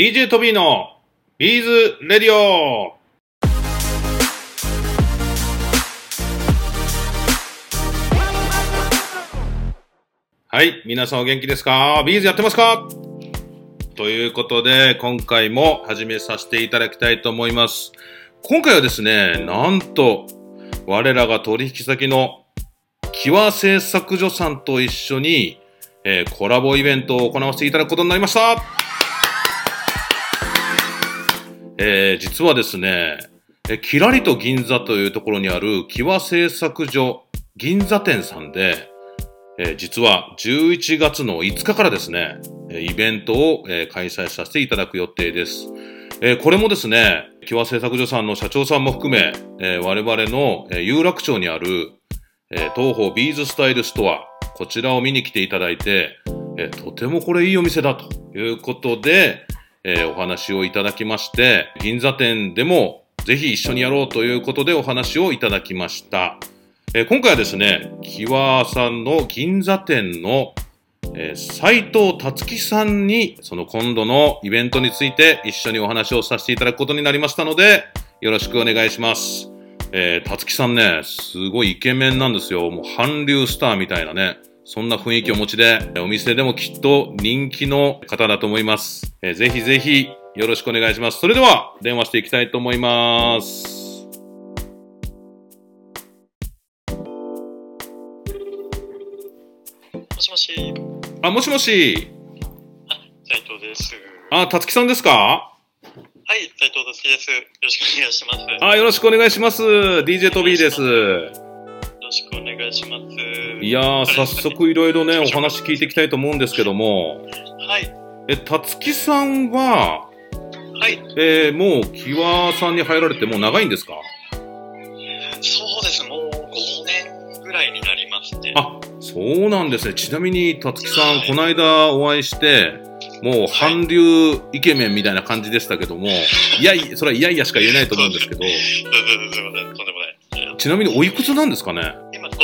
DJ トビーのビーズレディオはい、皆さんお元気ですか？ビーズやってますか？ということで、今回も始めさせていただきたいと思います。今回はですね、なんと、我らが取引先の貴和製作所さんと一緒に、えーコラボイベントを行わせていただくことになりました。えー実はですね、えキラリと銀座というところにあるキワ製作所銀座店さんで、えー実は11月の5日からですね、イベントを、え開催させていただく予定です。えこれもですね、キワ製作所さんの社長さんも含め、え我々の、え有楽町にある、え東方ビーズスタイルストア、こちらを見に来ていただいて、えとてもこれいいお店だということで、えーお話をいただきまして、銀座店でもぜひ一緒にやろうということでお話をいただきました。えー今回はですね、キワさんの銀座店のえー斉藤達樹さんに、その今度のイベントについて一緒にお話をさせていただくことになりましたので、よろしくお願いします。えー、達樹さんね、すごいイケメンなんですよ。もう韓流スターみたいなね、そんな雰囲気をお持ちで、お店でもきっと人気の方だと思います。えーぜひぜひよろしくお願いします。それでは、電話していきたいと思います。もしもし、あ、もしもし。斉藤です。あ、達樹さんですか？はい、斉藤達です。よろしくお願いします。よあ、よろしくお願いします。DJ トビーです。ろしくお願いします。いやー、早速いろいろね、お話聞いていきたいと思うんですけども、はい、え、たつきさんは、はい、えー、もう、キワさんに入られてもう長いんですか？そうです。もう5年ぐらいになりますね。あ、そうなんですね。ちなみに、たつきさん、この間お会いして、もう、韓流イケメンみたいな感じでしたけども、い。やい、それはいやいやしか言えないと思うんですけど、す。いません、とんでもない。えちなみにおいくつなんですかね？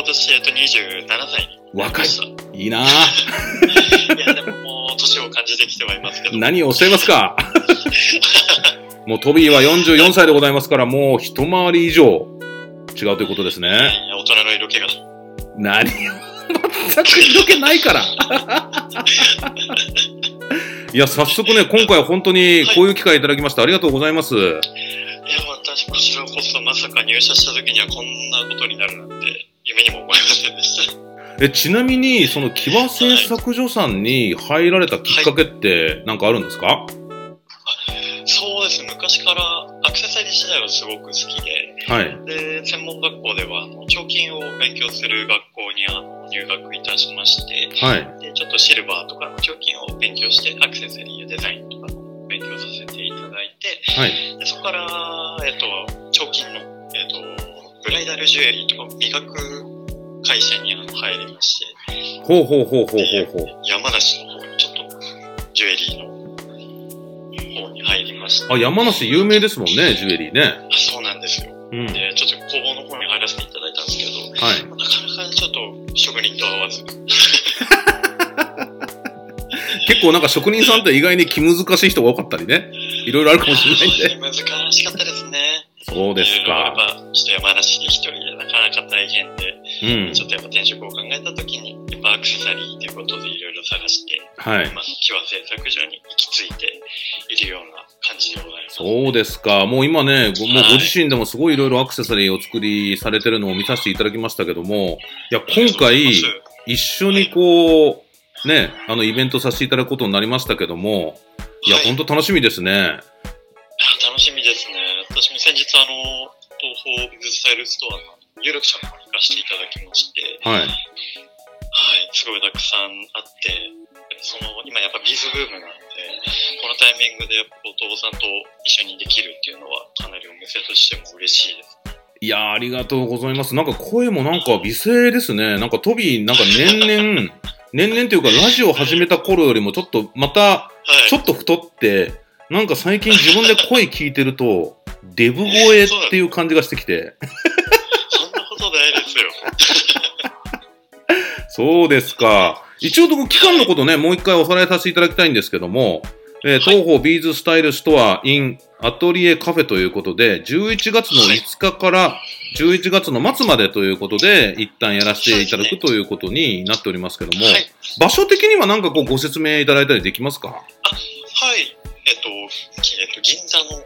今、今年、えっと、27歳若い。いい いなぁ。や、でももう、年を感じてきてはいますけど。何をおっしゃいますか もうトビーは44歳でございますから、もう一回り以上違うということですね。いや大人の色気が。何を？全く色気ないから。いや、早速ね、今回は本当にこういう機会いただきましてありがとうございます。いや、私、こちらこそ、まさか入社した時にはこんなことになるなえ、ちなみに、その木場製作所さんに入られたきっかけって何かあるんですか？そうですね、昔からアクセサリー時代はすごく好きで、はい。で、専門学校では、あの彫金を勉強する学校にあの入学いたしまして、はい。で、ちょっとシルバーとかの彫金を勉強して、アクセサリーやデザインとかの勉強させていただいて、はい。でそこから、えっと、彫金の、えっと、ブライダルジュエリーとかを磨く会社にあの入りまして、ほうほうほうほうほうほう。山梨の方にちょっと、ジュエリーの方に入りまして、あ、山梨有名ですもんね、ジュエリーね。あそうなんですよ。うん。はい。で、ちょっと工房の方に入らせていただいたんですけど、なかなかちょっと職人と合わず、結構なんか職人さんって意外に気難しい人が多かったりね。いろいろあるかもしれないんで。難しかったですね。そうですか。ぱ、ちょっと山梨に一人でなかなか大変で、うん。ちょっとやっぱ転職を考えたときに、やっぱアクセサリーということでいろいろ探して、はい。今の木和製作所に行き着いているような感じでございます。そうですか。もう今ね、ごもうはいご自身でもすごいいろいろアクセサリーを作りされてるのを見させていただきましたけども、いや、今回、一緒にこう、ね、あのイベントさせていただくことになりましたけども、いや、はい本当楽しみですね。あ楽しみですね。私も先日、あの、東方ビズスタイルストアの有楽町の方に行かせていただきまして、はい。はい、すごいたくさんあって、その、今やっぱビーズブームなんで、このタイミングでやっぱお父さんと一緒にできるっていうのは、かなりお店としても嬉しいです。いやーありがとうございます。なんか声もなんか美声ですね。なんかトビー、なんか年々、年々というかラジオ始めた頃よりもちょっとまた、はい。ちょっと太って、なんか最近自分で声聞いてると、デブ声っていう感じがしてきて。ないですよ。そうですか。一応、期間のことね、もう一回おさらいさせていただきたいんですけども、えートーホービーズスタイルストア in アトリエカフェということで、11月の5日から11月の末までということで、一旦やらせていただくということになっておりますけども、はい。場所的にはなんかこうご説明いただいたりできますか？はい。えっと、きえっと、銀座の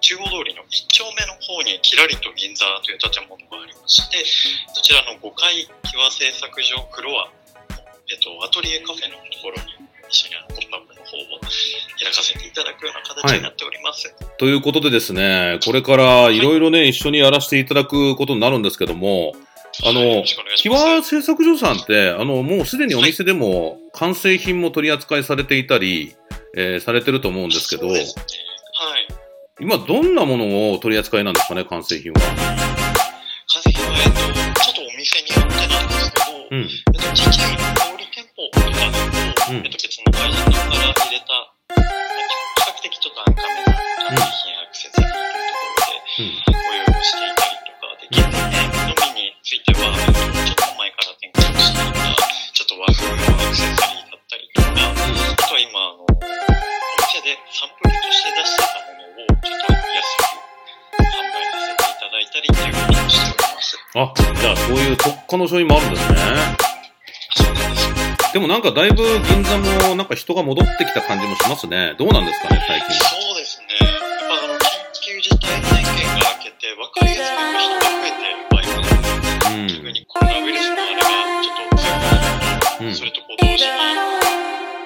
中央通りの1丁目の方にキラリトギンザという建物がありまして、そちらの5階キワ製作所フロア、えっと、アトリエカフェのところに一緒にあのポップアップの方を開かせていただくような形になっております。ということでですね、これからいろいろね、一緒にやらせていただくことになるんですけども、あのキワ製作所さんって、あの、もうすでにお店でも完成品も取り扱いされていたり、えーされてると思うんですけどね。はい。今どんなものを取り扱いなんですかね、完成品は。完成品は、えっと、ちょっとお店によってなんですけど、うん。えっと、ちっちゃい小売店舗とかだと、うんえっと、別の会社さんからそういう特化の商品もあるんですね。でもなんかだいぶ銀座もなんか人が戻ってきた感じもしますね。どうなんですかね、最近。そうですね。やっぱあの、緊急事態宣言が明けて、分かりやすく人が増えてはいますうん。特にコロナウイルスのあれがちょっと強くなうんそれとこう同時に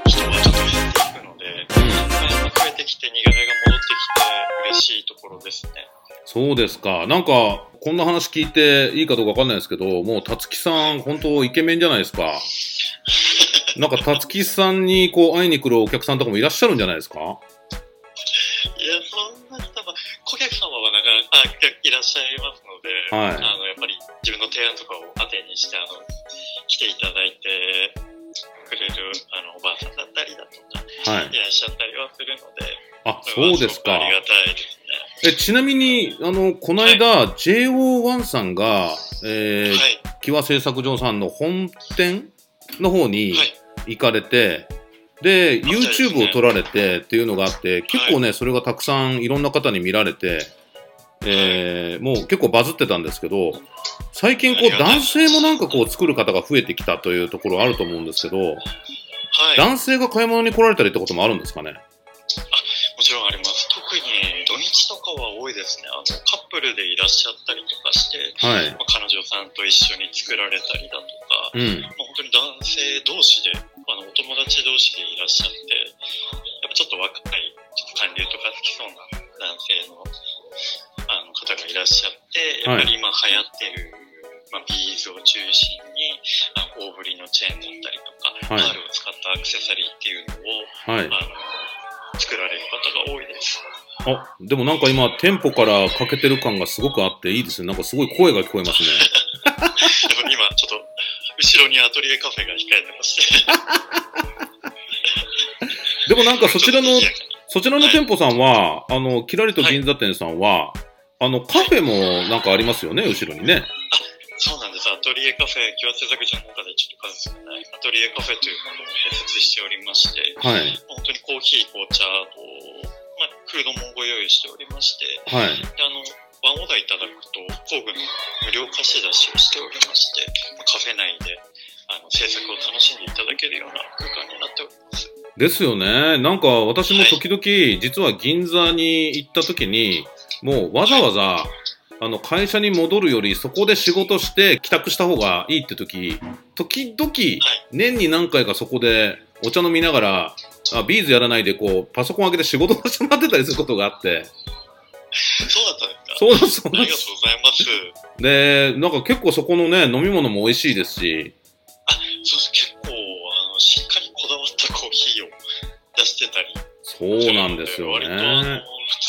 人はちょっと減っていくので、まあやっぱ増えてきて、苦手が戻ってきて嬉しいところですね。そうですか。なんか、こんな話聞いていいかどうかわかんないですけど、もう、たつきさん、本当イケメンじゃないですか。なんか、たつきさんにこう会いに来るお客さんとかもいらっしゃるんじゃないですか？いや、そんなに多分、顧客様はなかなかあいらっしゃいますので、はいあの、やっぱり自分の提案とかを当てにして、あの、来ていただいてくれる、あの、おばあさんだったりだとか、はい。いらっしゃったりはするので、あ、そうですかあ。りがたいですね。え、ちなみに、あの、この間、JO1 さんが、えー、はい。キワ製作所さんの本店の方にはい。行かれて、で、そうで YouTube を撮られてっていうのがあって、結構ね、それがたくさんいろんな方に見られて、えー、もう結構バズってたんですけど、最近こう男性もなんかこう作る方が増えてきたというところあると思うんですけど、はい。男性が買い物に来られたりってこともあるんですかね？いですね。あの、カップルでいらっしゃったりとかして、はい。まあ、彼女さんと一緒に作られたりだとか、うん。まあ、本当に男性同士で、あの、お友達同士でいらっしゃって、やっぱちょっと若い、ちょっと韓流とか好きそうな男性の、あの、方がいらっしゃって、やっぱり今流行ってる、まあ、ビーズを中心に、あの大ぶりのチェーンだったりとか、はいパールを使ったアクセサリーっていうのを、はい。あの、作られる。あ、でもなんか今、店舗からかけてる感がすごくあっていいですね。なんかすごい声が聞こえますね。やっぱ今、ちょっと、後ろにアトリエカフェが控えてまして。でもなんかそちらのそちらの店舗さんは、あの、キラリと銀座店さんは、あの、カフェもなんかありますよね、後ろにね。そうなんです。アトリエカフェ、清瀬作所の中でちょっと数少ないアトリエカフェというものを併設しておりまして、はい。本当にコーヒー、紅茶フードもご用意しておりまして、はい。であの、ワンオーダーいただくと、工具の無料貸し出しをしておりまして、まあカフェ内で、あの、制作を楽しんでいただけるような空間になっております。ですよね。なんか私も時々、実は銀座に行った時に、もうわざわざ、あの、会社に戻るより、そこで仕事して帰宅した方がいいって時、時々、年に何回かそこでお茶飲みながら、あビーズやらないで、こう、パソコン開けて仕事をしてもらってたりすることがあって、そうだったんですか？そうそうありがとう。ございます。で、なんか結構そこのね、飲み物も美味しいですし、そうです結構、あの、しっかりこだわったコーヒーを出してたり。そうなんですよね。普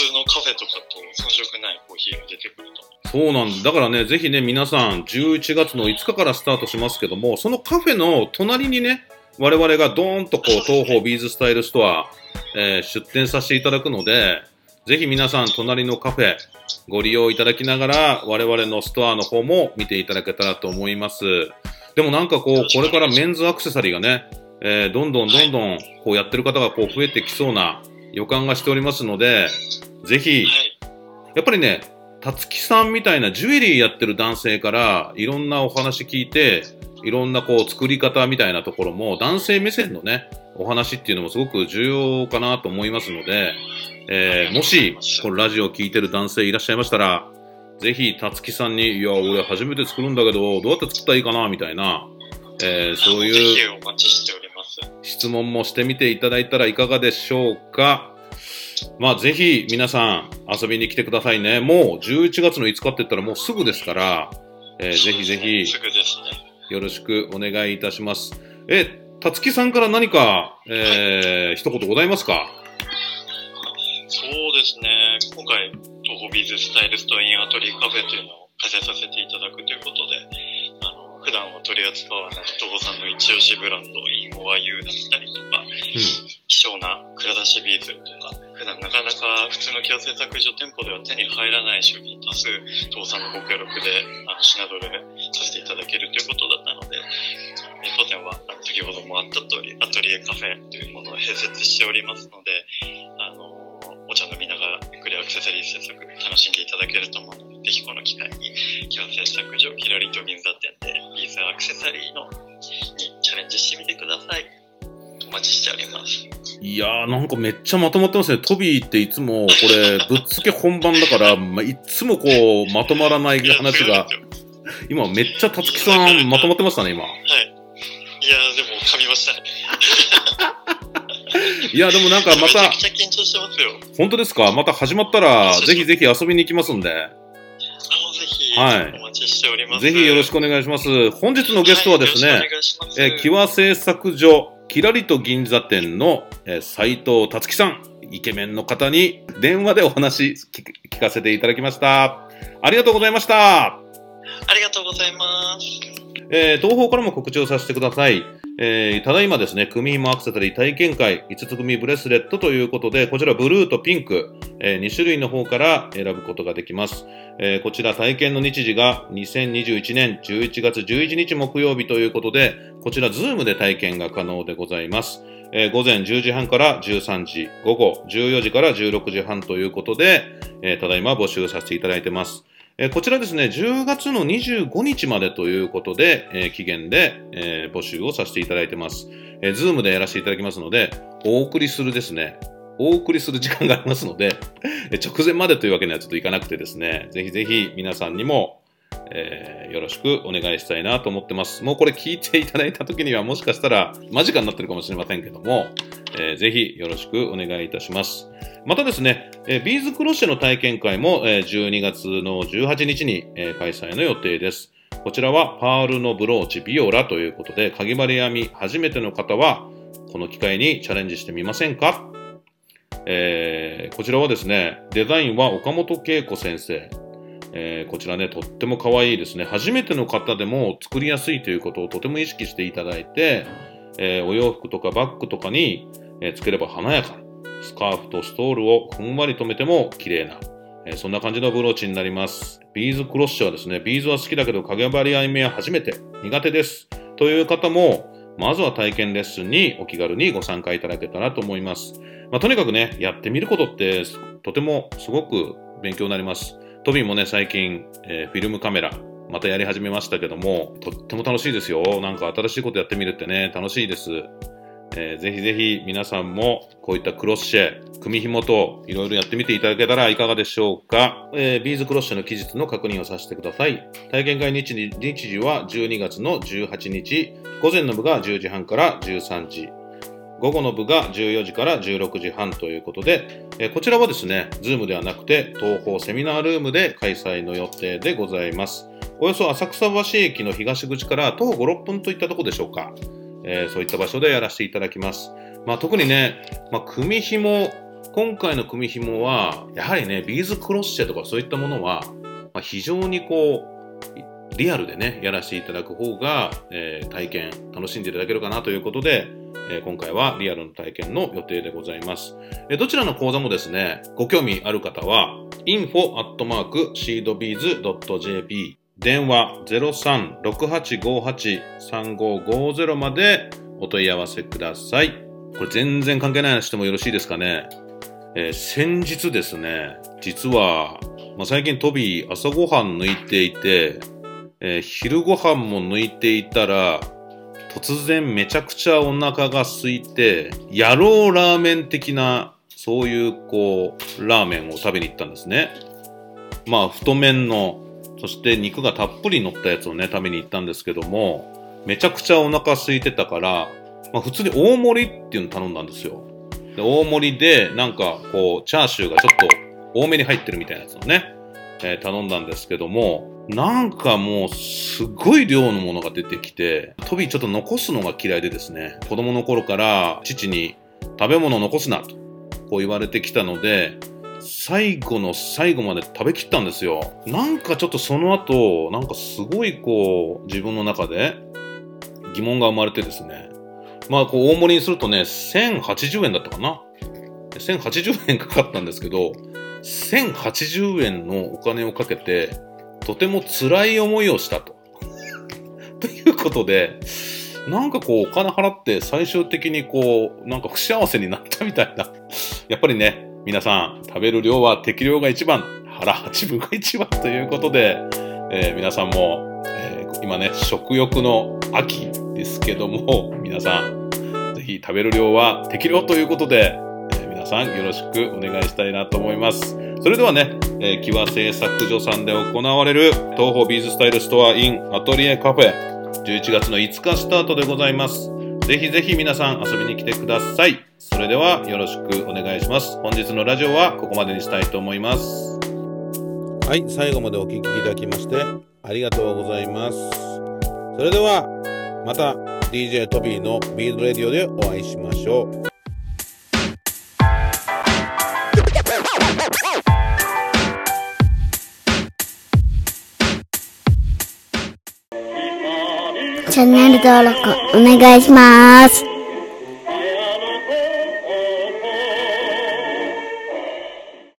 通のカフェとかと遜色ないコーヒーが出てくると。そうなんです。だからね、ぜひね、皆さん、11月の5日からスタートしますけども、そのカフェの隣にね、我々がドーンとこう、トーホービーズスタイルストア、えー出店させていただくので、ぜひ皆さん、隣のカフェ、ご利用いただきながら、我々のストアの方も見ていただけたらと思います。でもなんかこう、これからメンズアクセサリーがね、えーどんどんどんどん、こうやってる方がこう増えてきそうな、予感がしておりますので、ぜひ、やっぱりね、たつきさんみたいなジュエリーやってる男性からいろんなお話聞いて、いろんなこう作り方みたいなところも男性目線のね、お話っていうのもすごく重要かなと思いますので、えーもしこのラジオを聞いてる男性いらっしゃいましたら、ぜひたつきさんに、いや、俺初めて作るんだけど、どうやって作ったらいいかなみたいな、えーそうぜいうひお待ちしております。質問もしてみていただいたらいかがでしょうか。まあ、ぜひ皆さん遊びに来てくださいね。もう11月の5日って言ったらもうすぐですから、えーぜひぜひすぐですね。よろしくお願いいたします。え、たつきさんから何か、えー、一言ございますか？そうですね。今回、トーホービーズスタイルストア in アトリエカフェというのを開催させていただくということで、あの、普段は取り扱わないトーホーさんの一押しブランド、インゴアユーだったりとか、希少な蔵出しビーズとか、普段なかなか普通の貴和製作所店舗では手に入らない商品多数、東さんのご協力であの品取れさせていただけるということだったので、当店は先ほどもあった通り、アトリエカフェというものを併設しておりますので、あの、お茶飲みながらゆっくりアクセサリー制作楽しんでいただけると思うので、ぜひこの機会に、共製作所キラリと銀座店でビーズアクセサリーのにチャレンジしてみてください。お待ちしております。いやー、なんかめっちゃまとまってますね。トビーっていつも、これ、ぶっつけ本番だから、まあ、いつもこう、まとまらない話が、今めっちゃたつきさんまとまってましたね、今。はい。いやー、でも噛みましたね。いや、でもなんかまためちゃく、ちゃ緊張してますよ。本当ですか？また始まったら、ぜひぜひ遊びに行きますんで、ぜひ、はいお待ちしております。ぜひよろしくお願いします。本日のゲストはですね、はいえー、キワ製作所、キラリと銀座店の、えー、斉藤達樹さん、イケメンの方に電話でお話聞聞かせていただきました。ありがとうございました。ありがとうございます。えートーホーからも告知をさせてください。えーただいまですね、組紐アクセサリー体験会、5つ組ブレスレットということで、こちらブルーとピンク、え2種類の方から選ぶことができます。えーこちら体験の日時が2021年11月11日木曜日ということで、こちらズームで体験が可能でございます。えー午前10時半から13時、午後14時から16時半ということで、えーただいま募集させていただいてます。こちらですね、10月の25日までということで、え期限で、え募集をさせていただいてます。えー、ズームでやらせていただきますので、お送りするですね、お送りする時間がありますので、直前までというわけにはちょっといかなくてですね、ぜひぜひ皆さんにも、えーよろしくお願いしたいなと思ってます。もうこれ聞いていただいた時にはもしかしたら間近になってるかもしれませんけども、えーぜひよろしくお願いいたします。またですね、えービーズクロッシェの体験会も、えー12月の18日に、えー開催の予定です。こちらはパールのブローチビオラということで、かぎ針編み初めての方は、この機会にチャレンジしてみませんか？えーこちらはですね、デザインは岡本恵子先生。えーこちらね、とっても可愛いですね。初めての方でも作りやすいということをとても意識していただいて、えーお洋服とかバッグとかに、えつければ華やかな。スカーフとストールをふんわり留めても綺麗な。えそんな感じのブローチになります。ビーズクロッシェはですね、ビーズは好きだけどかぎ針編みは初めて苦手です。という方も、まずは体験レッスンにお気軽にご参加いただけたらと思います。まあ、とにかくね、やってみることってとてもすごく勉強になります。トビーもね、最近、えーフィルムカメラ、またやり始めましたけども、とっても楽しいですよ。なんか新しいことやってみるってね、楽しいです。えーぜひぜひ皆さんもこういったクロッシェ、組紐といろいろやってみていただけたらいかがでしょうか。えービーズクロッシェの期日の確認をさせてください。体験会日時日時は12月の18日、午前の部が10時半から13時、午後の部が14時から16時半ということで、えーこちらはですね、ズームではなくて、東方セミナールームで開催の予定でございます。およそ浅草橋駅の東口から徒歩5、6分といったところでしょうか。えーそういった場所でやらせていただきます。まあ、特にね、まあ、組紐、今回の組紐は、やはりね、ビーズクロッシェとかそういったものは、まあ、非常にこう、リアルでね、やらせていただく方が、えー体験楽しんでいただけるかなということで、えー今回はリアルの体験の予定でございます。えーどちらの講座もですね、ご興味ある方は、info.seedbees.jp 電話03-6858-3550までお問い合わせください。これ全然関係ない話してもよろしいですかね？えー先日ですね、実は、まあ、最近トビー朝ごはん抜いていて、えー昼ごはんも抜いていたら、突然めちゃくちゃお腹が空いて、野郎ラーメン的な、そういうこう、ラーメンを食べに行ったんですね。まあ、太麺の、そして肉がたっぷり乗ったやつをね、食べに行ったんですけども、めちゃくちゃお腹空いてたから、まあ、普通に大盛りっていうの頼んだんですよ。で大盛りで、なんかこう、チャーシューがちょっと多めに入ってるみたいなやつをね、えー頼んだんですけども、なんかもうすごい量のものが出てきて、トビーちょっと残すのが嫌いでですね、子供の頃から父に食べ物を残すなと、こう言われてきたので、最後の最後まで食べきったんですよ。なんかちょっとその後、なんかすごいこう、自分の中で疑問が生まれてですね、まあ、こう、大盛りにするとね、1080円だったかな。1080円かかったんですけど、1080円のお金をかけて、とても辛い思いをしたと。ということで、なんかこう、お金払って最終的にこう、なんか不幸せになったみたいな。やっぱりね、皆さん、食べる量は適量が一番、腹八分が一番ということで、えー皆さんも、えー今ね、食欲の秋ですけども、皆さん、ぜひ食べる量は適量ということで、えー皆さんよろしくお願いしたいなと思います。それではね、えー、貴和製作所さんで行われるトーホービーズスタイルストア in アトリエカフェ11月の5日スタートでございます。ぜひぜひ皆さん遊びに来てください。それではよろしくお願いします。本日のラジオはここまでにしたいと思います。はい、最後までお聴きいただきましてありがとうございます。それではまた DJ トビーのビーズレディオでお会いしましょう。チャンネル登録お願いします。